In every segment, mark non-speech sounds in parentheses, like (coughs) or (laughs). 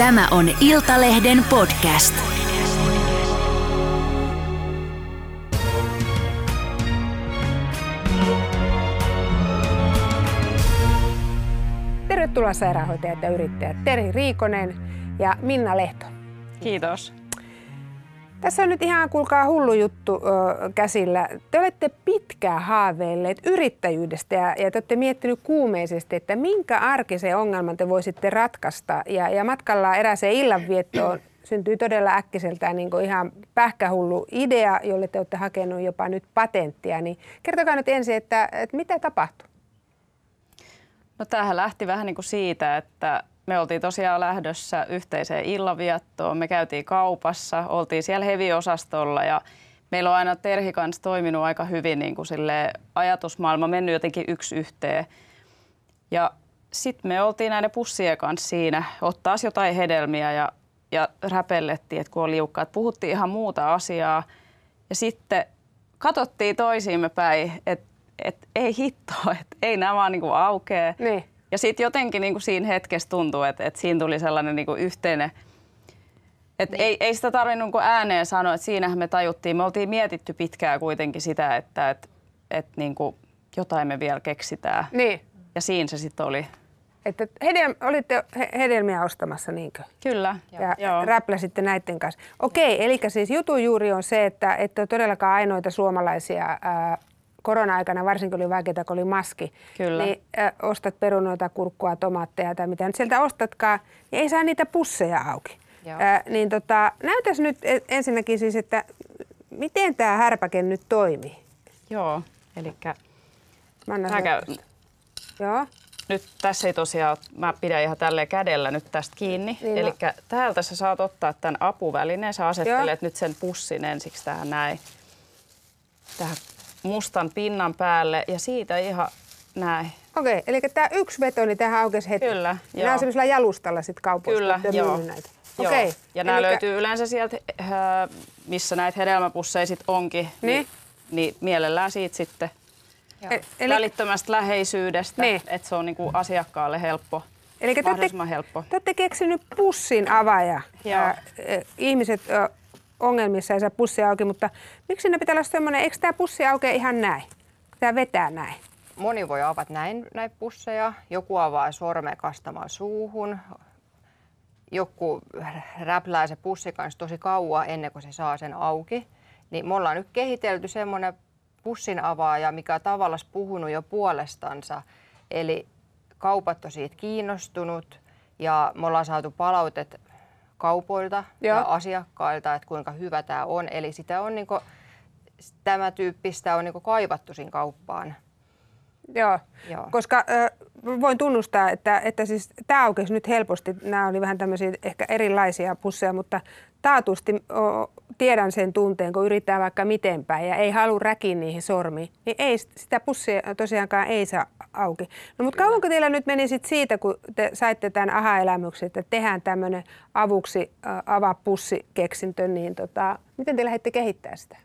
Tämä on Iltalehden podcast. Tervetuloa sairaanhoitajat ja yrittäjät Terhi Riikonen ja Minna Lehto. Kiitos. Tässä on nyt ihan, kuulkaa, hullu juttu ö, käsillä. Te olette pitkään haaveilleet yrittäjyydestä ja, ja te olette miettinyt kuumeisesti, että minkä arkisen ongelman te voisitte ratkaista. Ja, ja matkalla erääseen illanviettoon (coughs) syntyi todella äkkiseltään niin kuin ihan pähkähullu idea, jolle te olette hakenut jopa nyt patenttia. Niin kertokaa nyt ensin, että, että mitä tapahtui? No tämähän lähti vähän niin kuin siitä, että me oltiin tosiaan lähdössä yhteiseen illanviettoon. Me käytiin kaupassa, oltiin siellä heviosastolla ja meillä on aina Terhi kanssa toiminut aika hyvin niin kuin sille ajatusmaailma mennyt jotenkin yksi yhteen. Ja sitten me oltiin näiden pussien kanssa siinä, ottaa jotain hedelmiä ja, ja räpellettiin, että kun on liukkaa. Puhuttiin ihan muuta asiaa ja sitten katsottiin toisiimme päin, että et ei hitto, että ei nämä vaan niin kuin aukee. Niin. Ja sitten jotenkin niin kuin siinä hetkessä tuntuu, että, että siinä tuli sellainen niin kuin yhteinen, että niin. ei, ei sitä tarvinnut niin ääneen sanoa, että siinähän me tajuttiin. Me oltiin mietitty pitkään kuitenkin sitä, että, että, että niin kuin jotain me vielä keksitään. Niin. Ja siinä se sitten oli. Että hedel, olitte he- hedelmiä ostamassa, niinkö? Kyllä. ja Joo. räpläsitte näiden kanssa. Okei, eli siis jutun juuri on se, että ette ole todellakaan ainoita suomalaisia ää, korona-aikana, varsinkin oli vaikeaa, kun oli maski, Kyllä. niin ää, ostat perunoita, kurkkua, tomaatteja tai mitä nyt sieltä ostatkaan, niin ei saa niitä pusseja auki. Joo. Ää, niin tota, näytäs nyt ensinnäkin siis, että miten tämä härpäke nyt toimii? Joo. Eli. Joo, nyt tässä ei tosiaan, mä pidän ihan tälleen kädellä nyt tästä kiinni. Niin, no. Eli täältä sä saat ottaa tämän apuvälineen. Sä asettelet nyt sen pussin ensiksi tähän näin. Tähän mustan pinnan päälle ja siitä ihan näin. okei. Eli tämä yksi veto, niin tähän aukesi heti. Kyllä, Ja Nämä joo. on semmoisella jalustalla sitten kaupoista. Kyllä, joo. Näitä. Joo. Okei. Ja nämä Elikkä- löytyy yleensä sieltä, äh, missä näitä hedelmäpusseja sit onkin. Niin. Niin, niin mielellään siitä sitten Joo. E- Eli, välittömästä läheisyydestä, Niin. että se on niinku asiakkaalle helppo, eli te olette, helppo. te olette keksinyt pussin avaaja. Joo. Ää, ä, ihmiset ä, ongelmissa ei saa pussia auki, mutta miksi ne pitää olla semmoinen, eikö tämä pussi aukea ihan näin? Tämä vetää näin. Moni voi avata näin näitä pusseja, joku avaa sormen kastamaan suuhun, joku räplää se pussi kanssa tosi kauan ennen kuin se saa sen auki. Niin me ollaan nyt kehitelty semmoinen pussin avaaja, mikä on tavallaan puhunut jo puolestansa. Eli kaupat on siitä kiinnostunut ja me ollaan saatu palautet kaupoilta Joo. ja asiakkailta, että kuinka hyvä tämä on. Eli sitä on niinku, tämä tyyppistä on niinku kaivattu siinä kauppaan. Joo, Joo. koska ö, voin tunnustaa, että, että siis tämä aukesi nyt helposti. Nämä oli vähän tämmöisiä ehkä erilaisia pusseja, mutta taatusti o, tiedän sen tunteen, kun yrittää vaikka miten päin ja ei halua räkiä niihin sormiin, niin ei, sitä pussia tosiaankaan ei saa auki. No mutta kauanko teillä nyt meni sit siitä, kun te saitte tämän aha-elämyksen, että tehdään tämmöinen avuksi ö, avaa pussi keksintö, niin tota, miten te lähdette kehittää sitä?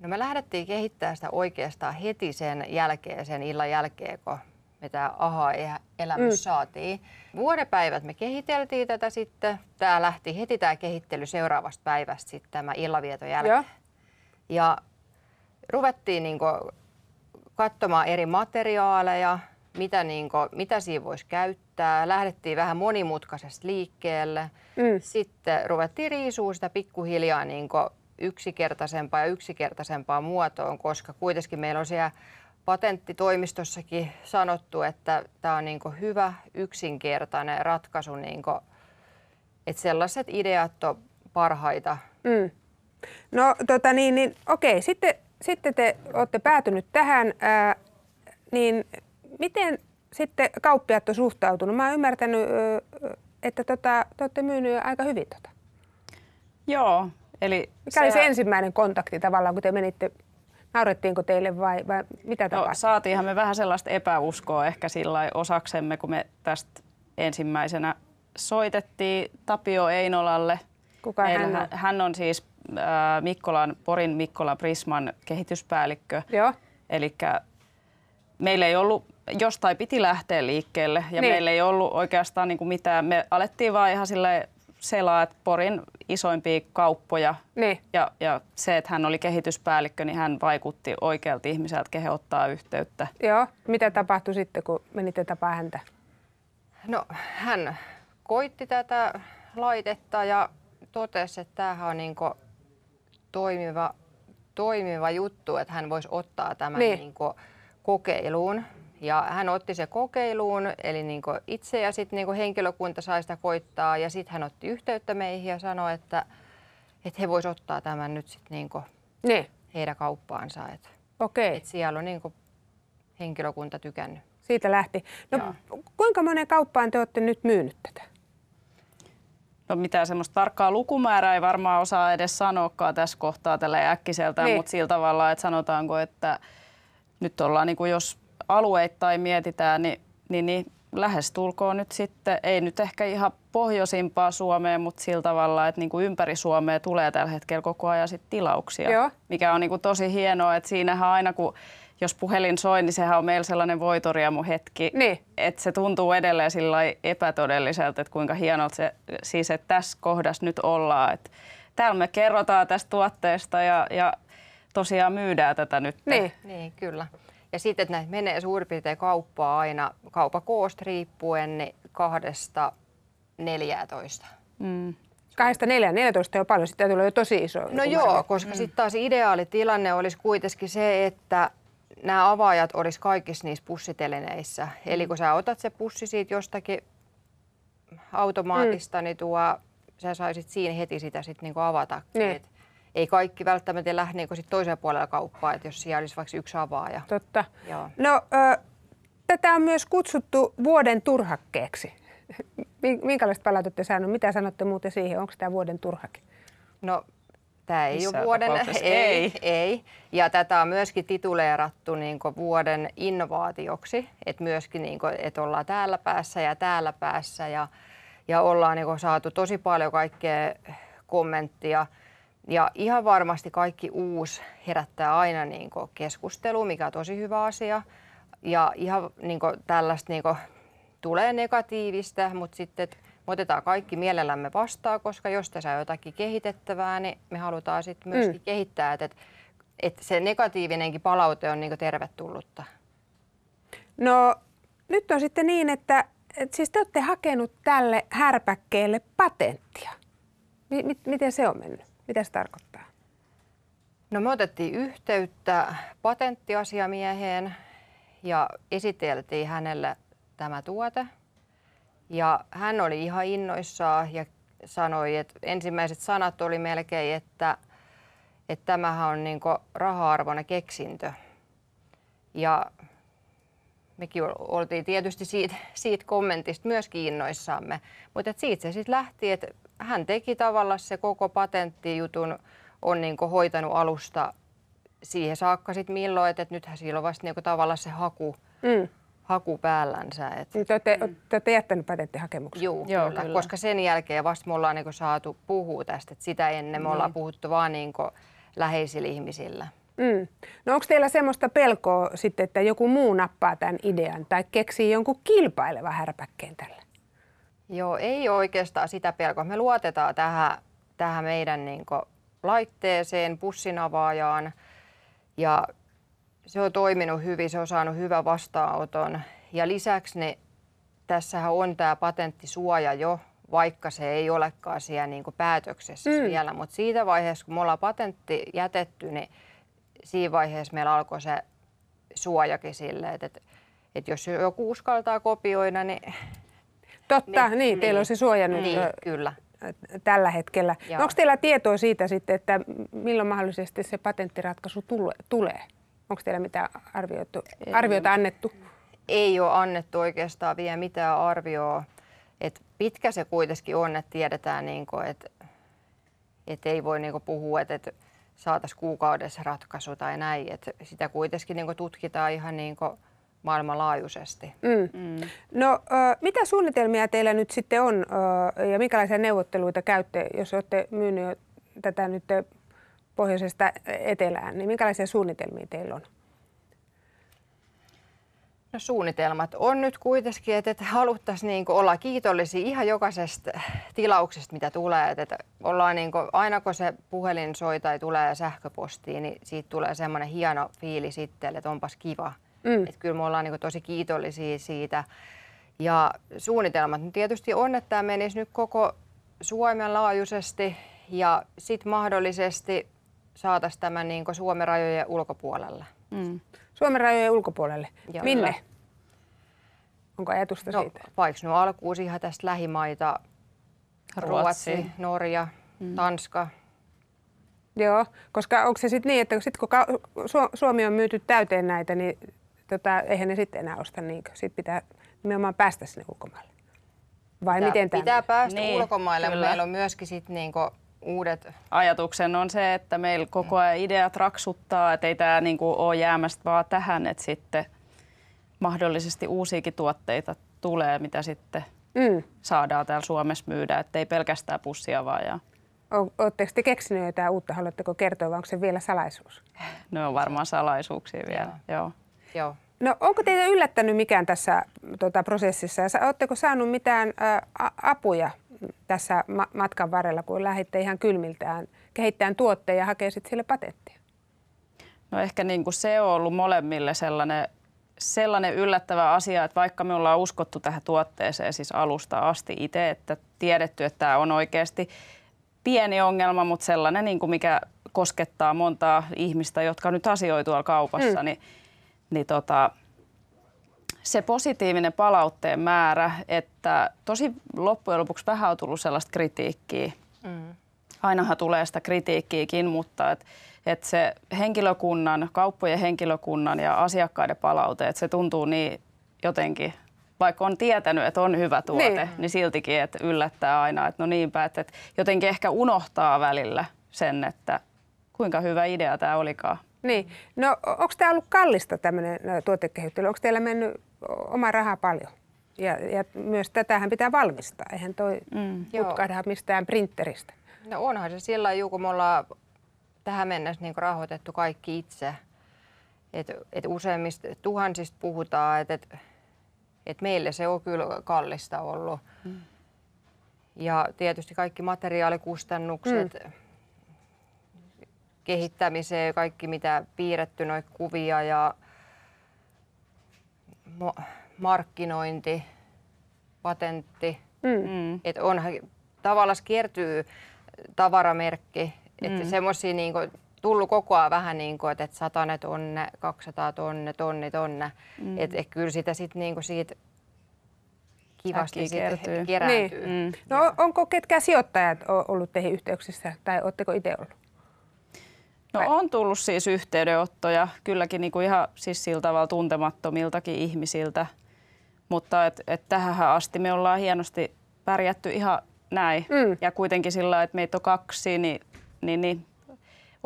No me lähdettiin kehittämään sitä oikeastaan heti sen jälkeen, sen illan jälkeen, kun me tämä aha-elämys mm. saatiin. Vuodepäivät me kehiteltiin tätä sitten. Tämä lähti heti tämä kehittely seuraavasta päivästä sitten tämä illavieton jälkeen. Joo. Ja ruvettiin niinku katsomaan eri materiaaleja, mitä, niinku, mitä siinä voisi käyttää. Lähdettiin vähän monimutkaisesta liikkeelle. Mm. Sitten ruvettiin riisua sitä pikkuhiljaa niinku yksinkertaisempaa ja yksinkertaisempaa muotoon, koska kuitenkin meillä on siellä patenttitoimistossakin sanottu, että tämä on niinku hyvä yksinkertainen ratkaisu, niinku, että sellaiset ideat on parhaita Mm. No tota niin, niin okei, sitten, sitten te olette päätynyt tähän, ää, niin miten sitten kauppiaat on suhtautunut? Mä oon ymmärtänyt, että tota, te olette myynyt aika hyvin tota. Joo, eli Mikä oli se ensimmäinen kontakti tavallaan, kun te menitte, naurettiinko teille vai, vai mitä No, tapahtui? saatiinhan me vähän sellaista epäuskoa ehkä sillä osaksemme, kun me tästä ensimmäisenä soitettiin Tapio Einolalle. Kuka Meillä hän on? hän- Hän on siis äh, Mikkolan, Porin Mikkolan Prisman kehityspäällikkö. Joo, Eli meillä ei ollut jostain piti lähteä liikkeelle ja Niin. meillä ei ollut oikeastaan niin kuin mitään. Me alettiin vaan ihan sille selaa, että Porin isoimpia kauppoja Niin. ja, ja se, että hän oli kehityspäällikkö, niin hän vaikutti oikealta ihmiseltä, kehen ottaa yhteyttä. Joo. Mitä tapahtui sitten, kun menitte tapaa häntä? No hän koitti tätä laitetta ja totesi, että tämähän on niin toimiva, toimiva juttu, että hän voisi ottaa tämän Niin. niin. kokeiluun. Ja hän otti se kokeiluun, eli niin itse ja sitten niin henkilökunta sai sitä koittaa. Ja sitten hän otti yhteyttä meihin ja sanoi, että, että he voisivat ottaa tämän nyt sitten niin Niin. heidän kauppaansa. Että, Okei. että siellä on niin henkilökunta tykännyt. Siitä lähti. No Joo. kuinka monen kauppaan te olette nyt myynyt tätä? No mitään semmoista tarkkaa lukumäärää ei varmaan osaa edes sanoakaan tässä kohtaa tällä äkkiseltään, Niin. mutta sillä tavalla, että sanotaanko, että nyt ollaan, niin kuin jos alueittain mietitään, niin, niin, niin lähestulkoon nyt sitten, ei nyt ehkä ihan pohjoisimpaa Suomeen, mutta sillä tavalla, että niin kuin ympäri Suomea tulee tällä hetkellä koko ajan sit tilauksia, Joo. mikä on niin kuin tosi hienoa, että siinähän aina kun jos puhelin soi, niin sehän on meillä sellainen voitoriamu hetki, Niin. että se tuntuu edelleen sillä epätodelliselta, että kuinka hienolta se, siis että tässä kohdassa nyt ollaan. Että täällä me kerrotaan tästä tuotteesta ja, ja tosiaan myydään tätä nyt. Niin. Niin, kyllä. Ja sitten, että näitä menee suurin piirtein kauppaa aina kaupakoosta riippuen niin kahdesta 14. Mm. Kahdesta neljään, 14 on paljon, sitten tulee jo tosi iso. No joo, koska sitten taas ideaali tilanne olisi kuitenkin se, että nämä avaajat olisi kaikissa niissä pussiteleneissä. Eli kun sä otat se pussi siitä jostakin automaatista, mm. niin tuo, sä saisit siinä heti sitä sit niinku avata. Niin. Ei kaikki välttämättä lähde niinku sit toisella puolella kauppaa, että jos siellä olisi vaikka yksi avaaja. Totta. Joo. No, ö, tätä on myös kutsuttu vuoden turhakkeeksi. (laughs) Mi- Minkälaista palautetta saanut? Mitä sanotte muuten siihen? Onko tämä vuoden turhake? No, tämä ei Missään ole vuoden, (laughs) ei, ei. ei. Ja tätä on myöskin tituleerattu niin vuoden innovaatioksi, että myöskin niin kuin, että ollaan täällä päässä ja täällä päässä ja, ja ollaan niin kuin, saatu tosi paljon kaikkea kommenttia. Ja ihan varmasti kaikki uusi herättää aina niin kuin, keskustelua, mikä on tosi hyvä asia. Ja ihan niin kuin, tällaista niin kuin, tulee negatiivista, mutta sitten me otetaan kaikki mielellämme vastaan, koska jos tässä on jotakin kehitettävää, niin me halutaan sitten myöskin Mm. kehittää, että, että se negatiivinenkin palaute on niin tervetullutta. No, nyt on sitten niin, että, että siis te olette hakenut tälle härpäkkeelle patenttia. Mit- miten se on mennyt? Mitä se tarkoittaa? No me otettiin yhteyttä patenttiasiamieheen ja esiteltiin hänelle tämä tuote. Ja hän oli ihan innoissaan ja sanoi, että ensimmäiset sanat oli melkein, että, että tämähän on niin raha-arvoinen keksintö. Ja mekin ol- oltiin tietysti siitä, siitä kommentista myös innoissamme, mutta et siitä se sitten lähti, että hän teki tavallaan se koko patenttijutun, on niin hoitanut alusta siihen saakka sitten milloin, että et nythän sillä on vasta niin tavallaan se haku, Mm. haku päällänsä. Et, Te olette, te olette jättänyt patenttihakemuksen. Juu, Joo, kyllä, kyllä. koska sen jälkeen vasta me ollaan niin saatu puhua tästä, että sitä ennen me ollaan puhuttu vaan niin läheisillä ihmisillä. Mm. No onko teillä semmoista pelkoa sitten, että joku muu nappaa tämän idean tai keksii jonkun kilpailevan härpäkkeen tällä? Joo, ei oikeastaan sitä pelkoa. Me luotetaan tähän, tähän meidän niin laitteeseen, pussinavaajaan ja se on toiminut hyvin, se on saanut hyvän vastaanoton. Ja lisäksi ne, tässähän on tämä patenttisuoja jo, vaikka se ei olekaan siellä niin päätöksessä Mm. mm. vielä. Mutta siitä vaiheessa, kun me ollaan patentti jätetty, niin siinä vaiheessa meillä alkoi se suojakin sille, että, että, että jos joku uskaltaa kopioida, niin Totta, niin, niin, teillä on se suoja nyt Niin, ö, kyllä. tällä hetkellä. No Joo. onko teillä tietoa siitä sitten, että milloin mahdollisesti se patenttiratkaisu tule- tulee? Onko teillä mitään arvioitu, arviota annettu? Ei ole annettu oikeastaan vielä mitään arvioa. Et pitkä se kuitenkin on, että tiedetään, niin että et ei voi niin puhua, että et saataisiin kuukaudessa ratkaisu tai näin. Et sitä kuitenkin niin tutkitaan ihan niin maailmanlaajuisesti. Mm. Mm. No, ö, mitä suunnitelmia teillä nyt sitten on ö, ja minkälaisia neuvotteluita käytte, jos olette myynyt jo tätä nyt pohjoisesta etelään, niin minkälaisia suunnitelmia teillä on? No suunnitelmat on nyt kuitenkin, että, että haluttaisiin niin olla kiitollisia ihan jokaisesta tilauksesta, mitä tulee. Että, että ollaan niin kuin, aina kun se puhelin soi tai tulee sähköpostiin, niin siitä tulee semmoinen hieno fiili sitten, että onpas kiva. Mm. Että kyllä me ollaan niin kuin, tosi kiitollisia siitä. Ja suunnitelmat nyt tietysti on, että tämä menisi nyt koko Suomen laajuisesti ja sitten mahdollisesti saataisiin tämän niin Suomen rajojen ulkopuolelle. Mm. Suomen rajojen ulkopuolelle. Joo, Minne? Kyllä. Onko ajatusta no, siitä? Vaikka no alkuun ihan tästä lähimaita, Ruotsi, Ruotsi Norja, mm. Tanska. Joo, koska onko se sitten niin, että sit kun Suomi on myyty täyteen näitä, niin tota, eihän ne sitten enää osta niinkö? Sitten pitää nimenomaan päästä sinne ulkomaille. Vai pitää, miten tämä? Pitää päästä niin, ulkomaille, kyllä. mutta meillä on myöskin sitten niinku uudet... Ajatuksen on se, että meillä koko ajan ideat raksuttaa, että ei tämä niinku ole jäämästä vaan tähän, että sitten mahdollisesti uusiakin tuotteita tulee, mitä sitten mm. saadaan täällä Suomessa myydä, että ei pelkästään pussia vaan. Ja... Oletteko te keksineet jotain uutta? Haluatteko kertoa vai onko se vielä salaisuus? Ne on varmaan salaisuuksia vielä, joo. joo. joo. No onko teitä yllättänyt mikään tässä tota, prosessissa? Ja oletteko saanut mitään ä, apuja tässä ma- matkan varrella, kun lähditte ihan kylmiltään kehittämään tuotteen ja hakee sitten sille patenttia? No ehkä niin kuin se on ollut molemmille sellainen, sellainen yllättävä asia, että vaikka me ollaan uskottu tähän tuotteeseen siis alusta asti itse, että tiedetty, että tämä on oikeasti pieni ongelma, mutta sellainen, niin kuin mikä koskettaa montaa ihmistä, jotka nyt asioivat tuolla kaupassa, mm. niin, niin tota, se positiivinen palautteen määrä, että tosi loppujen lopuksi vähän on tullut sellaista kritiikkiä. Mm. Ainahan tulee sitä kritiikkiäkin, mutta et, et se henkilökunnan, kauppojen henkilökunnan ja asiakkaiden palaute, että se tuntuu niin jotenkin, vaikka on tietänyt, että on hyvä tuote, niin, niin siltikin, että yllättää aina, että no niinpä, että, että jotenkin ehkä unohtaa välillä sen, että kuinka hyvä idea tämä olikaan. Niin. No onko tämä ollut kallista tämmöinen tuotekehittely? Onko teillä mennyt oma raha paljon? Ja, ja myös tätähän pitää valmistaa. Eihän toi mm. putkahda mistään printeristä. No onhan se sillä lailla, kun me ollaan tähän mennessä niin rahoitettu kaikki itse. Et, et useimmista tuhansista puhutaan, että et, et meille se on kyllä kallista ollut. Mm. Ja tietysti kaikki materiaalikustannukset, mm kehittämiseen, kaikki mitä piirretty, noita kuvia ja markkinointi, patentti. Mm. mm. Että onhan tavallaan kiertyy tavaramerkki, että mm. semmoisia niin tullut koko ajan vähän niin kuin, että satanet tonne, 200 tonne, tonni tonne. Mm. Että et kyllä sitä sitten niin siitä kivasti sit kerääntyy. Niin. Mm. No onko ketkään sijoittajat ollut teihin yhteyksissä tai oletteko itse ollut? No on tullut siis yhteydenottoja kylläkin niin kuin ihan siis sillä tavalla tuntemattomiltakin ihmisiltä, mutta et, et tähän asti me ollaan hienosti pärjätty ihan näin. Mm. Ja kuitenkin sillä että meitä on kaksi, niin, niin, niin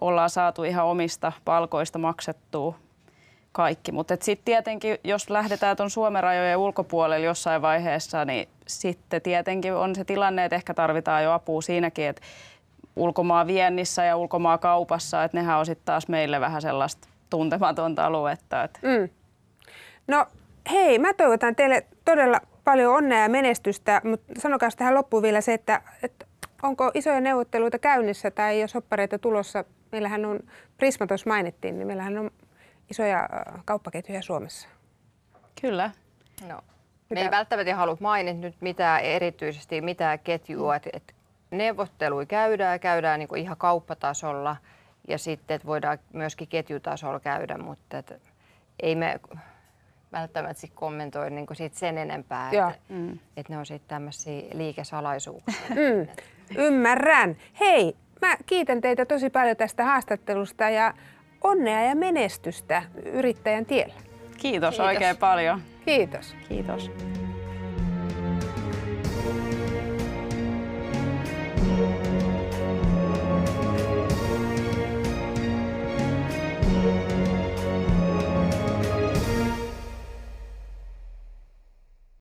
ollaan saatu ihan omista palkoista maksettua kaikki. Mutta sitten tietenkin, jos lähdetään tuon Suomen rajojen ulkopuolelle jossain vaiheessa, niin sitten tietenkin on se tilanne, että ehkä tarvitaan jo apua siinäkin, että ulkomaan viennissä ja ulkomaan kaupassa, että nehän on sitten taas meille vähän sellaista tuntematonta aluetta. Että. Mm. No hei, mä toivotan teille todella paljon onnea ja menestystä, mutta sanokaa tähän loppuun vielä se, että, että onko isoja neuvotteluita käynnissä tai jos oppareita tulossa, meillähän on, Prisma tuossa mainittiin, niin meillähän on isoja kauppaketjuja Suomessa. Kyllä. No, me ei välttämättä halua mainita nyt mitään erityisesti mitään ketjua, että et neuvotteluja käydään, käydään niin ihan kauppatasolla ja sitten että voidaan myöskin ketjutasolla käydä, mutta että ei me välttämättä sit kommentoi niin siitä sen enempää, että, mm. että ne on sitten tämmöisiä liikesalaisuuksia. Mm. Ymmärrän. Hei, mä kiitän teitä tosi paljon tästä haastattelusta ja onnea ja menestystä yrittäjän tiellä. Kiitos, Kiitos. oikein paljon. Kiitos. Kiitos.